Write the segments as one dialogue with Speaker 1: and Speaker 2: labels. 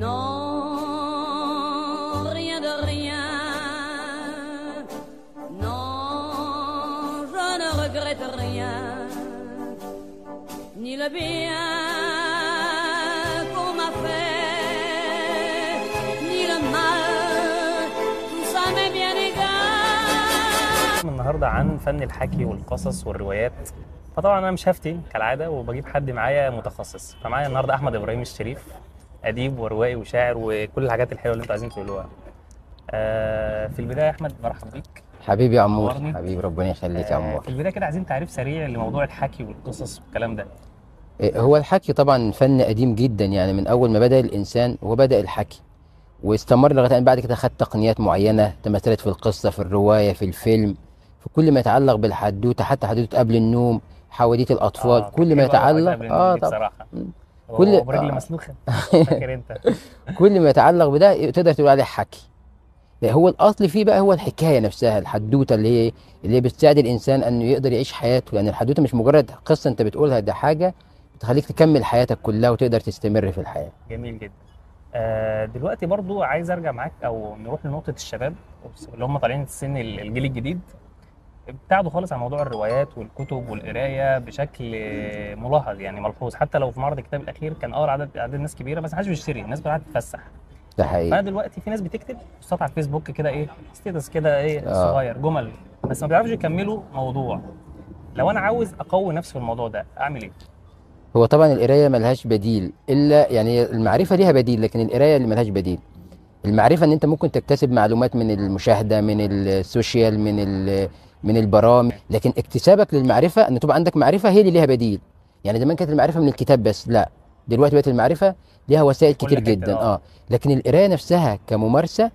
Speaker 1: Non, rien de rien. Non, je ne regrette rien. Ni le bien qu'on m'a fait, ni le mal. Tout ça m'est bien égal.
Speaker 2: النهارده عن فن الحكي والقصص والروايات فطبعا أنا مش هفتي كالعادة وبجيب حد معايا متخصص فمعايا النهارده أحمد إبراهيم الشريف أديب وروائي وشاعر وكل الحاجات الحلوة اللي أنتوا عايزين تقولوها. آه في البداية يا أحمد مرحب بيك.
Speaker 3: حبيبي يا عمور. حبيبي ربنا يخليك يا
Speaker 2: آه
Speaker 3: عمور
Speaker 2: في البداية كده عايزين تعريف سريع لموضوع الحكي والقصص والكلام ده.
Speaker 3: إيه، هو الحكي طبعا فن قديم جدا يعني من أول ما بدأ الإنسان هو بدأ الحكي واستمر لغاية أن بعد كده خد تقنيات معينة تمثلت في القصة في الرواية في الفيلم في كل ما يتعلق بالحدوتة حتى حدوتة قبل النوم حواديت الأطفال
Speaker 2: آه،
Speaker 3: كل ما يتعلق.
Speaker 2: آه
Speaker 3: طبعا.
Speaker 2: كل برجل
Speaker 3: آه.
Speaker 2: مسلوخه فاكر أنت.
Speaker 3: كل ما يتعلق بده تقدر تقول عليه حكي. لا، هو الأصل فيه بقى هو الحكاية نفسها الحدوتة اللي هي اللي بتساعد الإنسان انه يقدر يعيش حياته. لأن الحدوتة مش مجرد قصة أنت بتقولها ده حاجة بتخليك تكمل حياتك كلها وتقدر تستمر في الحياة.
Speaker 2: جميل جدا. آه دلوقتي برضو عايز أرجع معاك أو نروح لنقطة الشباب اللي هم طالعين السن الجيل الجديد. ابتعدوا خالص عن موضوع الروايات والكتب والقراية بشكل ملاحظ يعني ملحوظ. حتى لو في معرض الكتاب الأخير كان آه عدد عدد ناس كبيرة بس ما حدش بيشتري الناس قاعدة تتفسح.
Speaker 3: ده حقيقي.
Speaker 2: فدلوقتي في ناس بتكتب بوستات على الفيسبوك كده إيه status كده إيه
Speaker 3: آه.
Speaker 2: صغير جمل. بس ما بيعرفوش يكملوا موضوع. لو أنا عاوز أقوي نفسي في الموضوع ده أعمل إيه؟
Speaker 3: هو طبعا القراية ملهاش بديل إلا يعني المعرفة ليها بديل لكن القراية اللي ملهاش بديل. المعرفة إن أنت ممكن تكتسب معلومات من المشاهدة من ال social من ال- من البرامج. لكن اكتسابك للمعرفة إن تبقى عندك معرفة هي اللي ليها بديل. يعني زمان كانت المعرفة من الكتاب بس لا. دلوقتي بقت المعرفة ليها وسائل كتير جدا
Speaker 2: آه.
Speaker 3: آه. لكن القراية نفسها كممارسة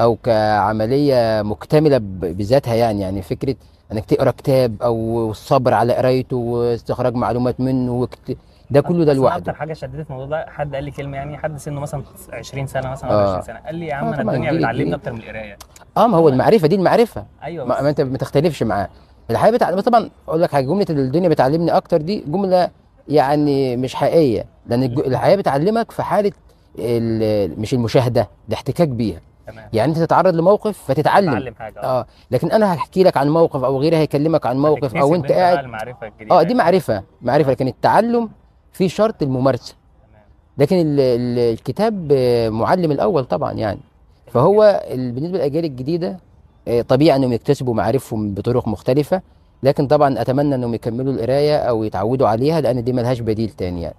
Speaker 3: أو كعملية مكتملة بذاتها يعني يعني فكرة إنك تقرأ كتاب أو الصبر على قرايته واستخراج معلومات منه وكت... ده كله ده لوحده.
Speaker 2: أكتر حاجة شدتني في الموضوع ده حد قال لي كلمة يعني حد سنه مثلا 20 سنة مثلا
Speaker 3: آه.
Speaker 2: أو 20 سنة. قال لي يا عم
Speaker 3: آه أنا
Speaker 2: الدنيا
Speaker 3: الجديد.
Speaker 2: أكتر من القراية.
Speaker 3: آه ما هو المعرفة دي المعرفة.
Speaker 2: أيوه
Speaker 3: ما, ما أنت ما تختلفش معاه. الحياة بتعلم طبعا أقول لك حاجة جملة الدنيا بتعلمني أكتر دي جملة يعني مش حقيقية. لأن الحياة بتعلمك في حالة ال- مش المشاهدة الاحتكاك بيها.
Speaker 2: تمام.
Speaker 3: يعني أنت تتعرض لموقف فتتعلم.
Speaker 2: اتعلم حاجة آه.
Speaker 3: آه. لكن أنا هحكي لك عن موقف أو غيري هيكلمك عن موقف أو
Speaker 2: أنت
Speaker 3: قاعد آه دي معرفة معرفة. لكن التعلم في شرط
Speaker 2: الممارسة.
Speaker 3: لكن ال- ال- الكتاب معلم الأول طبعا يعني. فهو ال- بالنسبة للأجيال الجديدة آه، طبيعي أنهم يكتسبوا معارفهم بطرق مختلفة. لكن طبعا أتمنى أنهم يكملوا القراية أو يتعودوا عليها لأن دي ملهاش بديل تاني يعني.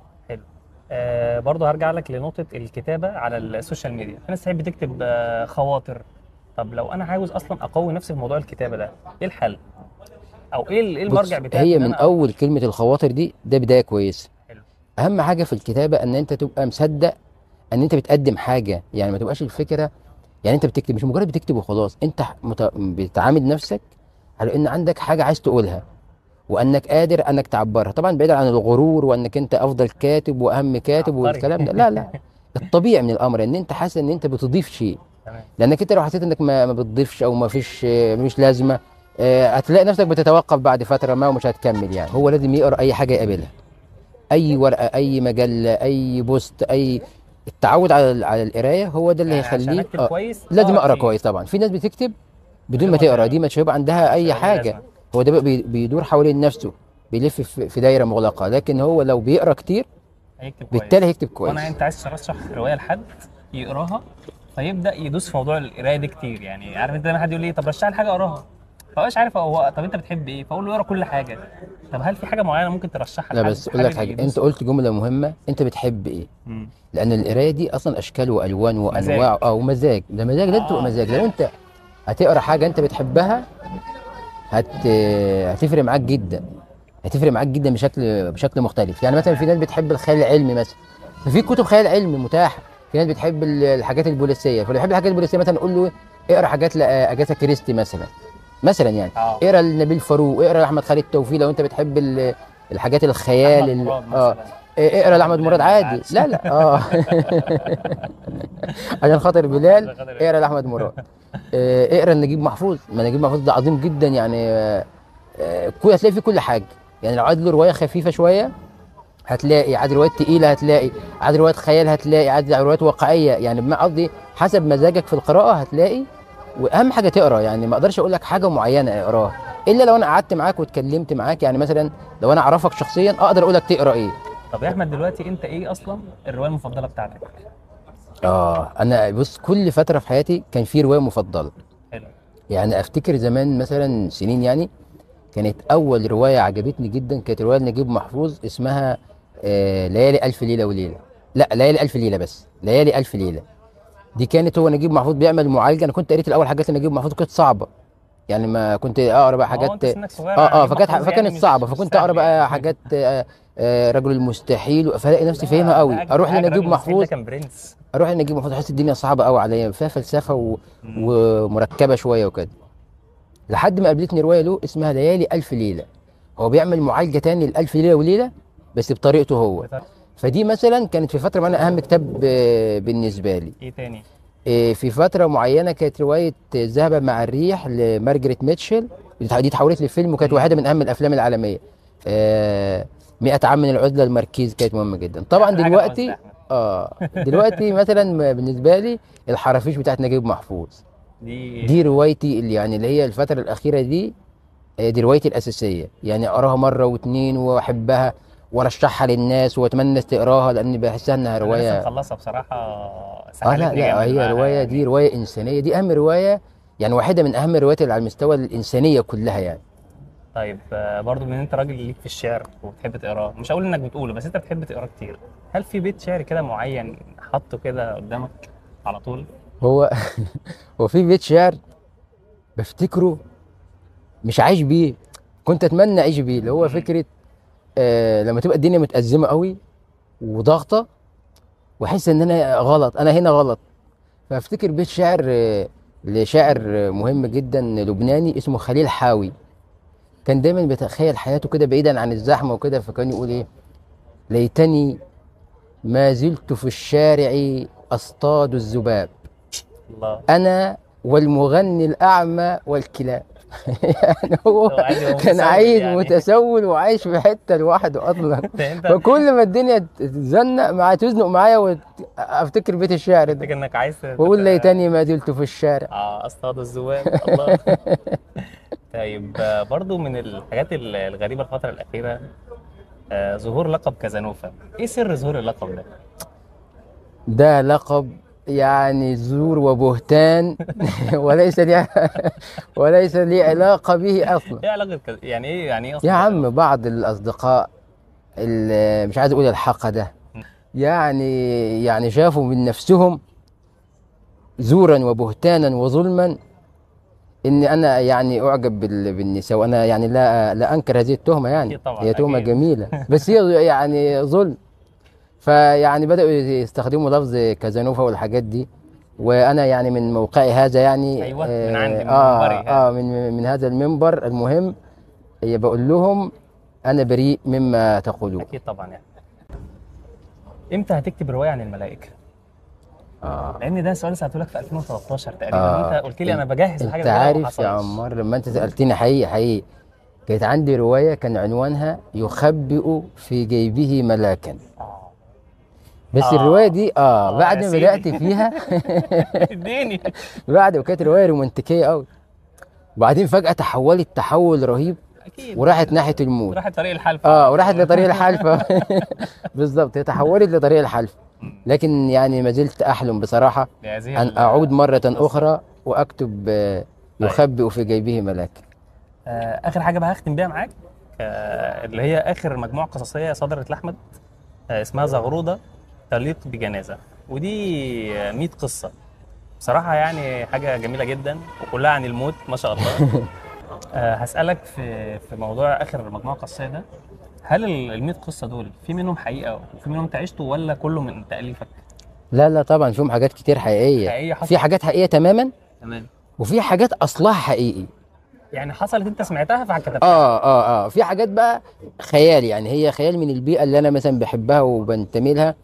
Speaker 2: آه برضه هرجع لك لنقطة الكتابة على ال social media. في ناس تحب تكتب آه خواطر. طب لو أنا عاوز أصلا أقوي نفسي في موضوع الكتابة ده إيه الحل؟ أو إيه إيه المرجع بتاعي؟
Speaker 3: هي من أول كلمة الخواطر دي ده بداية كويسة.
Speaker 2: حلو.
Speaker 3: أهم حاجة في الكتابة إن أنت تبقى مصدق إن أنت بتقدم حاجة. يعني ما تبقاش الفكرة يعني أنت بتكتب مش مجرد بتكتب وخلاص. أنت مت... بتعامل نفسك على إن عندك حاجة عايز تقولها وأنك قادر أنك تعبرها. طبعا بعيدا عن الغرور وإنك أنت أفضل كاتب وأهم كاتب. والكلام ده. لا لا. الطبيعي من الأمر إن أنت حاسس إن أنت بتضيف شيء. لأنك أنت لو حسيت إنك ما, ما بتضيفش أو ما فيش مش لازمة آه، هتلاقي نفسك بتتوقف بعد فترة ما ومش هتكمل يعني. هو لازم يقرأ أي حاجة يقابلها. أي ورقة أي مجلة أي بوست أي التعود على على القراية هو ده اللي
Speaker 2: عشان
Speaker 3: هيخليك آه،
Speaker 2: كويس؟
Speaker 3: لازم أقرأ
Speaker 2: فيه.
Speaker 3: كويس طبعا. في ناس بتكتب بدون ما
Speaker 2: ما تقرأ.
Speaker 3: دي مش هيبقى عندها أي
Speaker 2: حاجة.
Speaker 3: هو ده بيدور حوالين نفسه بيلف في في دايرة مغلقة. لكن هو لو بيقرأ كتير
Speaker 2: هيكتب كويس.
Speaker 3: بالتالي هيكتب كويس.
Speaker 2: وأنا أنت عايز ترشح رواية لحد يقراها؟ فيبدأ يدوس في موضوع القراية دي كتير يعني. عارف أنت لما حد يقول لي طب رشح لي حاجة أقراها؟ فمش عارف هو طب انت بتحب إيه؟ فاقول له اقرا كل حاجة. طب هل في حاجة معينة ممكن ترشحها
Speaker 3: لا بس أقول لك
Speaker 2: حاجة؟
Speaker 3: أنت قلت جملة مهمة. أنت بتحب إيه؟
Speaker 2: مم.
Speaker 3: لأن القراية دي أصلا أشكال وألوان
Speaker 2: مزاج.
Speaker 3: وانواع آه ومزاج ده مزاج لازم تبقى
Speaker 2: آه.
Speaker 3: مزاج. لو أنت هتقرأ حاجة أنت بتحبها هت هتفرق معاك جدا. هتفرق معاك جدا بشكل بشكل مختلف. يعني مثلا في ناس بتحب الخيال العلمي مثلا. ففي كتب خيال علمي متاحة. في ناس بتحب ال- الحاجات البوليسية. فاللي بيحب الحاجات البوليسية مثلا نقول له؟ اقرأ حاجات لاجاثا كريستي مثلا. مثلا يعني.
Speaker 2: آه.
Speaker 3: اقرأ لنبيل فاروق اقرأ لأحمد خالد توفيق لو انت بتحب ال- الحاجات الخيال آه. اقرأ لأحمد مراد عادي. لا لا. آه. عشان خاطر بلال اقرأ لأحمد مراد. آه، اقرأ لنجيب محفوظ. ما نجيب محفوظ ده عظيم جدا يعني. آه، آه، كل- هتلاقي فيه كل حاجة. يعني لو عايز له رواية خفيفة شوية هتلاقي. عاد روايات تقيلة هتلاقي. عاد روايات خيال هتلاقي. عاد روايات واقعية. يعني بما قصدي حسب مزاجك في القراءة هتلاقي وأهم حاجة تقرأ يعني ما أقدرش أقول لك حاجة معينة اقرأها. إلا لو أنا قعدت معاك واتكلمت معاك يعني مثلا لو أنا أعرفك شخصيا أقدر أقول لك تقرأ إيه.
Speaker 2: طب يا أحمد دلوقتي أنت إيه أصلا الرواية المفضلة بتاعتك؟
Speaker 3: آه أنا بص كل فترة في حياتي كان في رواية مفضلة.
Speaker 2: حلو.
Speaker 3: يعني أفتكر زمان مثلا سنين يعني كانت أول رواية عجبتني جدا كانت رواية نجيب محفوظ اسمها آه ليالي ألف ليلة وليلة. لا ليالي ألف ليلة بس ليالي ألف ليلة. دي كانت هو نجيب محفوظ بيعمل معالجة. أنا كنت قريت الأول حاجات لنجيب محفوظ كانت صعبة. يعني ما كنت أقرأ بقى حاجات آه
Speaker 2: آه
Speaker 3: فكانت فكانت
Speaker 2: صعبة.
Speaker 3: فكنت أقرأ بقى. حاجات آه آه رجل المستحيل فلاقي نفسي
Speaker 2: لا،
Speaker 3: فاهمها قوي
Speaker 2: أروح
Speaker 3: لنجيب محفوظ. أروح لنجيب محفوظ أحس الدنيا صعبة قوي عليا. فيها فلسفة و... ومركبة شوية وكده. لحد ما قابلتني رواية له اسمها ليالي ألف ليلة. هو بيعمل معالجة تاني لألف ليلة وليلة بس بطريقته هو. فدي مثلا كانت في فترة معينة أهم كتاب آه، بالنسبة لي.
Speaker 2: إيه تاني؟
Speaker 3: آه، في فترة معينة كانت رواية ذهب مع الريح لمارجريت ميتشل. دي اتحولت لفيلم وكانت واحدة من أهم الأفلام العالمية. آه، 100 عام من العزلة الماركيز كانت مهمة جدا. طبعا دلوقتي. آه دلوقتي مثلا بالنسبة لي الحرافيش بتاعت نجيب محفوظ.
Speaker 2: دي
Speaker 3: دي روايتي اللي يعني اللي هي الفترة الأخيرة دي آه، دي روايتي الأساسية. يعني أقراها مرة واتنين وأحبها. وأرشحها للناس وأتمنى الناس تقراها لأن بحسها إنها
Speaker 2: أنا لسه مخلصها بصراحة
Speaker 3: آه لا لا
Speaker 2: جامد
Speaker 3: هي
Speaker 2: معاها
Speaker 3: رواية
Speaker 2: يعني.
Speaker 3: دي رواية إنسانية دي أهم رواية يعني واحدة من أهم الروايات اللي على المستوى الإنسانية كلها يعني
Speaker 2: طيب آه، برضو من أنت راجل ليك في الشعر وبتحب تقراه مش هقول إنك بتقوله بس أنت بتحب تقراه كتير هل في بيت شعر كده معين حاطه كده قدامك على طول
Speaker 3: هو هو في بيت شعر بفتكره مش عايش بيه كنت أتمنى أعيش بيه اللي هو. فكرة آه لما تبقى الدنيا متأزمة قوي وضغطه وأحس إن أنا غلط أنا هنا غلط. فأفتكر بيت شعر آه، لشاعر مهم جدا لبناني اسمه خليل حاوي. كان دايما بيتخيل حياته كده بعيدا عن الزحمة وكده فكان يقول إيه؟ ليتني ما زلت في الشارع أصطاد الذباب. أنا والمغني الأعمى والكلاب. يعني هو كان عايز
Speaker 2: يعني.
Speaker 3: متسول وعايش في حتة لوحده
Speaker 2: أصلا.
Speaker 3: فكل ما الدنيا تزنق معاه تزنق معايا وت- افتكر بيت الشعر ده.
Speaker 2: تفتكر إنك عايز
Speaker 3: واقول
Speaker 2: تبقى-
Speaker 3: ليتني ما زلت في الشارع.
Speaker 2: آه اصطاد الذباب الله. طيب برضو من الحاجات ال- الغريبة الفترة الأخيرة آه، ظهور لقب كازانوفا. إيه سر ظهور اللقب ده؟
Speaker 3: ده لقب يعني زور وبهتان. وليس لي وليس لي علاقة به
Speaker 2: أصلا. إيه علاقة. يعني إيه يعني إيه أصلا؟
Speaker 3: يا؟ عم بعض الأصدقاء اللي مش عايز أقول الحقدة يعني يعني شافوا من نفسهم زورا وبهتانا وظلما إن أنا يعني بال- بالنساء. وأنا يعني لا لا أنكر هذه التهمة يعني.
Speaker 2: طبعاً،
Speaker 3: هي تهمة
Speaker 2: أكيد.
Speaker 3: جميلة. بس هي يعني ظلم. فيعني بدأوا يستخدموا لفظ كازانوفا والحاجات دي وأنا يعني من موقعي هذا يعني
Speaker 2: أيوة، من عندي، من
Speaker 3: آه. آه من من هذا المنبر المهم هي بقول لهم أنا بريء مما تقولون
Speaker 2: أكيد طبعا يعني إمتى هتكتب رواية عن الملائكة
Speaker 3: آه.
Speaker 2: لأن ده سؤال سالته لك في 2013 تقريبا
Speaker 3: آه.
Speaker 2: وانت قلت لي أنا بجهز لحاجه
Speaker 3: انت عارف يا. عمار لما أنت سألتني حقيقي حقيقي كانت عندي رواية كان عنوانها يخبئ في جيبه ملاكا
Speaker 2: آه
Speaker 3: بس
Speaker 2: آه.
Speaker 3: الرواية دي آه
Speaker 2: آه
Speaker 3: بعد ما. بدأت فيها
Speaker 2: إديني.
Speaker 3: بعد وكانت رواية رومانتيكية قوي وبعدين فجأة تحولت تحول رهيب
Speaker 2: أكيد.
Speaker 3: وراحت ناحية الموت.
Speaker 2: راحت طريق الحلف
Speaker 3: آه وراحت لطريق الحلفة. بالظبط هي تحولت لطريق الحلفة. لكن يعني ما زلت
Speaker 2: أحلم
Speaker 3: بصراحة
Speaker 2: أن
Speaker 3: أعود مرة أخرى وأكتب آه، يخبئ في جيبه ملاك.
Speaker 2: آه، آخر حاجة بقى هختم بيها معاك آه، اللي هي آخر مجموعة قصصية صدرت لأحمد آه، اسمها زغروده تليق بجنازة. ودي آه، 100 قصة. بصراحة يعني حاجة جميلة جدا وكلها عن الموت ما شاء الله. آه، هسألك في في موضوع آخر مجموعة قصصيه ده. هل ال 100 قصة دول في منهم حقيقة وفي منهم انت عشته ولا كله من تأليفك؟
Speaker 3: لا لا طبعا فيهم حاجات كتير حقيقية.
Speaker 2: حقيقية حصلت؟
Speaker 3: في حاجات حقيقية تماما؟
Speaker 2: تمام.
Speaker 3: وفي حاجات أصلها حقيقي.
Speaker 2: يعني حصلت أنت سمعتها فكتبتها؟
Speaker 3: آه آه آه. في حاجات بقى خيال يعني هي خيال من البيئة اللي أنا مثلا بحبها وبنتمي لها.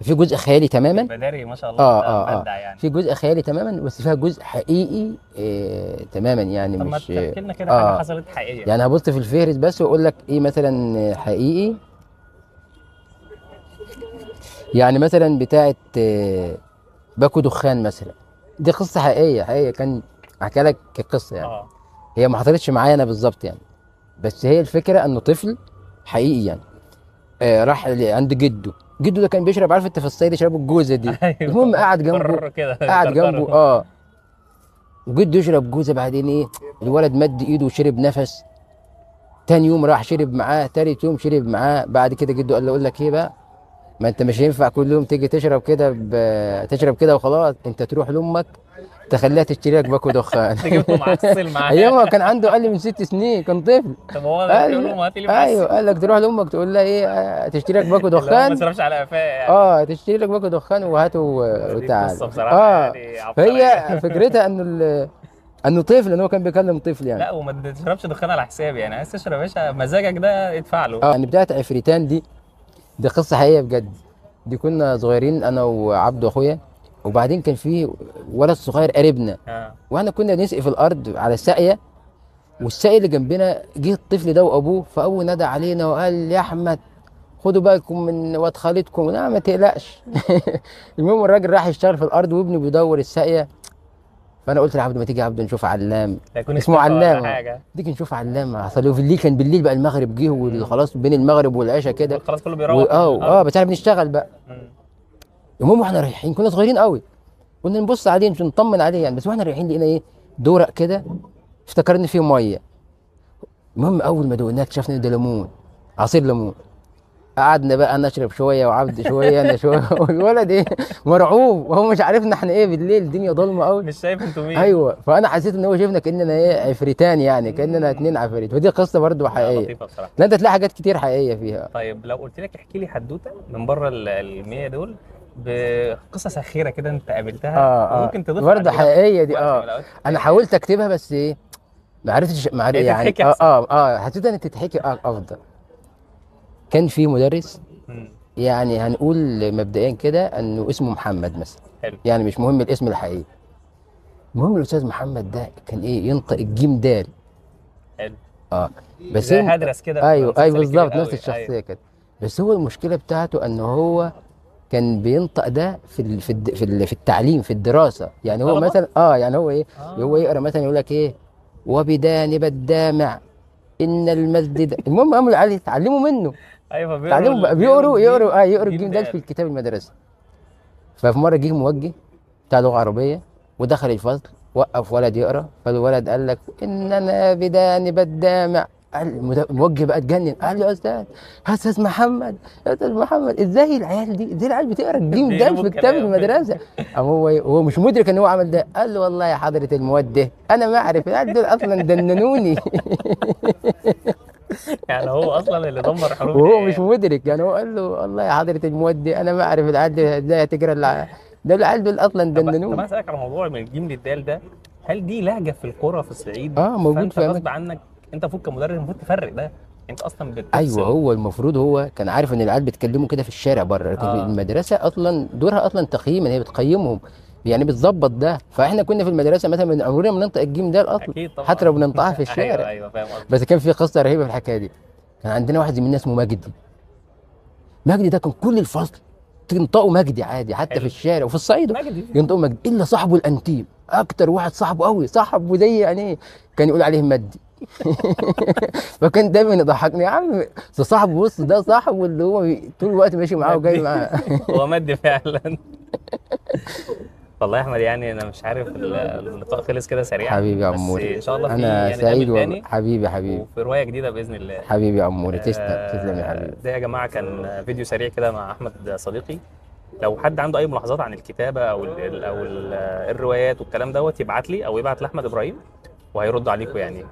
Speaker 3: في جزء خيالي تماما.
Speaker 2: بداري ما شاء الله
Speaker 3: آه
Speaker 2: آه
Speaker 3: آه.
Speaker 2: يعني.
Speaker 3: في جزء خيالي تماما بس فيها جزء حقيقي آه تماما يعني
Speaker 2: طب
Speaker 3: مش
Speaker 2: تحكي لنا كده
Speaker 3: آه.
Speaker 2: حاجة حصلت حقيقية.
Speaker 3: يعني هبص في الفهرس بس وأقول لك إيه مثلا حقيقي. يعني مثلا بتاعه آه، باكو دخان مثلا. دي قصة حقيقية حقيقية. كان احكي لك قصه يعني.
Speaker 2: آه.
Speaker 3: هي ما حصلتش معايا أنا بالظبط يعني. بس هي الفكرة انه طفل حقيقي يعني. آه راح عند جده. جده ده كان بيشرب عارف انت في الصيد يشربوا الجوزة دي؟
Speaker 2: أيوه.
Speaker 3: المهم قعد جنبه قعد. جنبه آه. وجده يشرب جوزة بعدين إيه الولد مد إيده وشرب نفس. تاني يوم راح شرب معاه تالت يوم شرب معاه بعد كده جده قال له أقول لك إيه بقى؟ ما انت مش هينفع كل يوم تيجي تشرب كده ب- تشرب كده وخلاص انت تروح لأمك تخليها تشتري لك باكو دخان.
Speaker 2: تجيب له معسل معاه
Speaker 3: ايامها كان عنده أقل من ست سنين كان طفل.
Speaker 2: طب هو
Speaker 3: قال أيوه قال لك تروح لأمك تقول لها إيه تشتري لك باكو
Speaker 2: هو ما
Speaker 3: دخان.
Speaker 2: يصرفش على قفاه يعني.
Speaker 3: آه تشتري لك باكو دخان وهاته و-
Speaker 2: دي
Speaker 3: وتعال.
Speaker 2: قصة بصراحة
Speaker 3: آه
Speaker 2: يعني عبقرية.
Speaker 3: فهي فكرتها إنه ال- إنه طفل إن هو كان بيكلم طفل يعني.
Speaker 2: لا وما تشربش دخان على حسابي يعني. عايز تشرب يا باشا مزاجك ده ادفع له.
Speaker 3: آه يعني بتاعت عفريتان دي دي قصة حقيقية بجد. دي كنا صغيرين أنا وعبد وأخويا. وبعدين كان في ولد صغير قريبنا.
Speaker 2: آه.
Speaker 3: وإحنا كنا نسقي في الأرض على الساقية. والساقي اللي جنبنا جه الطفل ده وأبوه فابوه نادى علينا وقال يا أحمد خدوا بالكم من واد خالتكم. لا ما تقلقش. المهم الراجل راح يشتغل في الأرض وابنه بيدور الساقية. فأنا قلت لعبد ما تيجي يا عبد نشوف علام. اسمه علام. تيجي نشوف علام. حصل له بالليل كان بالليل بقى المغرب جه وخلاص بين المغرب والعشاء كده.
Speaker 2: خلاص كله بيروح.
Speaker 3: آه. آه بس إحنا بنشتغل بقى. المهم وإحنا رايحين كنا صغيرين قوي. كنا نبص عليه مش نطمن عليه يعني. بس وإحنا رايحين لقينا إيه؟ دورق كده افتكرنا فيه مية. المهم أول ما دوقناه اكتشفنا إن ده ليمون عصير ليمون. قعدنا بقى نشرب شوية وعبد شوية أنا شوية والولد إيه؟ مرعوب. وهو مش عارفنا إحنا إيه بالليل الدنيا ضلمة قوي
Speaker 2: مش شايف أنتوا مين.
Speaker 3: أيوه. فأنا حسيت إن هو شايفنا كأننا إيه عفريتان يعني كأننا اتنين عفاريت ودي قصة برضه حقيقية.
Speaker 2: لطيفة بصراحة.
Speaker 3: لا أنت تلاقي حاجات كتير حقيقية فيها.
Speaker 2: طيب لو قلت لك احكي لي حدوتة من بره ال- المية دول بقصه ساخره كده أنت قابلتها
Speaker 3: آه آه.
Speaker 2: ممكن تضيف
Speaker 3: برضه حقيقية دي
Speaker 2: آه.
Speaker 3: أنا حاولت أكتبها بس إيه ما عرفتش ما عرف
Speaker 2: هي
Speaker 3: يعني
Speaker 2: آه.
Speaker 3: آه آه. حسيت إن تتحكي آه أفضل. كان في مدرس. يعني هنقول مبدئيا كده إنه اسمه محمد مثلا. يعني مش مهم الاسم الحقيقي. المهم الأستاذ محمد ده كان إيه؟ ينطق الجيم دال.
Speaker 2: حلو.
Speaker 3: آه. بس
Speaker 2: زي
Speaker 3: هي-
Speaker 2: هدرس كده
Speaker 3: أيوه
Speaker 2: أيوه
Speaker 3: بالظبط. نفس الشخصيه
Speaker 2: أيوة.
Speaker 3: كده. بس هو المشكلة بتاعته إن هو كان بينطق ده في ال- في الد- في ال- في التعليم في الدراسة. يعني هو؟ مثلا آه يعني هو إيه؟
Speaker 2: آه.
Speaker 3: هو يقرأ مثلا يقول لك إيه؟ وبدانب الدامع إن المسجد المهم قاموا العيال يتعلموا منه.
Speaker 2: أيوه بيقروا ال-
Speaker 3: بيقروا يقروا آه يقروا
Speaker 2: جيم
Speaker 3: الجيم دال. في الكتاب المدرسة. ففي مرة جه موجه بتاع لغة عربية ودخل الفصل وقف ولد يقرأ. فالولد قال لك إننا بدانب الدامع قال المد- الموجه بقى اتجنن. قال له يا أستاذ يا أستاذ محمد يا أستاذ محمد إزاي العيال دي إزاي العيال بتقرأ الجيم
Speaker 2: بيجيبوا
Speaker 3: في كتاب. المدرسة؟ قام هو هو مش مدرك إن هو عمل ده. قال له والله يا حضرة الموده أنا ما أعرف. العيال دول أصلا دننوني.
Speaker 2: يعني هو أصلا اللي دمر حروف
Speaker 3: وهو مش مدرك يعني هو قال له والله يا حضرة الموده أنا ما أعرف العيال دي إزاي الع- ده العيال دول أصلا
Speaker 2: طب طب أنا أسألك على موضوع من الجيم للدال ده. هل دي لهجة في القرى في الصعيد؟
Speaker 3: آه موجود فأنت
Speaker 2: غصب. عنك أنت المفروض كمدرس المفروض تفرق ده. أنت أصلا بتفصل
Speaker 3: أيوه هو المفروض هو كان عارف إن العيال بيتكلموا كده في الشارع بره لكن
Speaker 2: آه.
Speaker 3: المدرسة أصلا دورها أصلا تقييما هي بتقيمهم. يعني بتظبط ده. فإحنا كنا في المدرسة مثلا من عمرنا ما ننطق الجيم ده
Speaker 2: أكيد طبعا.
Speaker 3: حتى لو بننطقها في الشارع.
Speaker 2: أيوه أيوه فاهم قصدك.
Speaker 3: بس كان في قصة رهيبة في الحكاية دي. كان عندنا واحد زميلنا اسمه مجدي. مجدي ده كان كل الفصل تنطقوا مجدي عادي حتى
Speaker 2: حلو.
Speaker 3: في الشارع وفي الصعيد
Speaker 2: مجدي
Speaker 3: ينطقوا مجدي إلا صاحبه الأنتيم. أكتر واحد صاحبه قوي صاحبه زي يعني كان يقول عليه مدي فكان دايما يضحكني. يا عم صاحبه بص ده صاحبه اللي هو طول الوقت ماشي معاه وجاي
Speaker 2: مدي.
Speaker 3: معاه.
Speaker 2: هو مادي فعلا. والله يا أحمد يعني أنا مش عارف ال- اللقاء خلص كده سريعا
Speaker 3: حبيبي يا عموري.
Speaker 2: إن شاء الله في
Speaker 3: أنا
Speaker 2: يعني
Speaker 3: سعيد والله. حبيبي حبيبي.
Speaker 2: وفي رواية جديدة بإذن الله.
Speaker 3: حبيبي يا عموري. تسلم
Speaker 2: آه،
Speaker 3: تسلم يا حبيبي.
Speaker 2: ده يا جماعة كان فيديو سريع كده مع أحمد صديقي. لو حد عنده أي ملاحظات عن الكتابة أو ال أو ال الروايات والكلام دوت يبعت لي أو يبعت لأحمد إبراهيم وهيرد عليكم يعني.